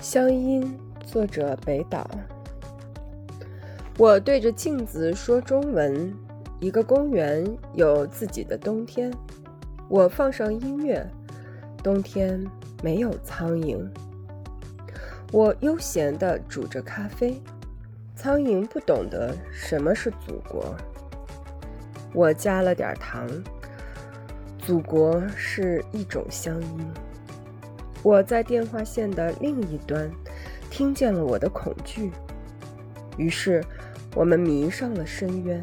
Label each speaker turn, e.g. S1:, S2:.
S1: 乡音，作者北岛。我对着镜子说中文。一个公园有自己的冬天。我放上音乐，冬天没有苍蝇。我悠闲地煮着咖啡，苍蝇不懂得什么是祖国。我加了点糖，祖国是一种乡音。我在电话线的另一端，听见了我的恐惧，于是我们迷上了深渊。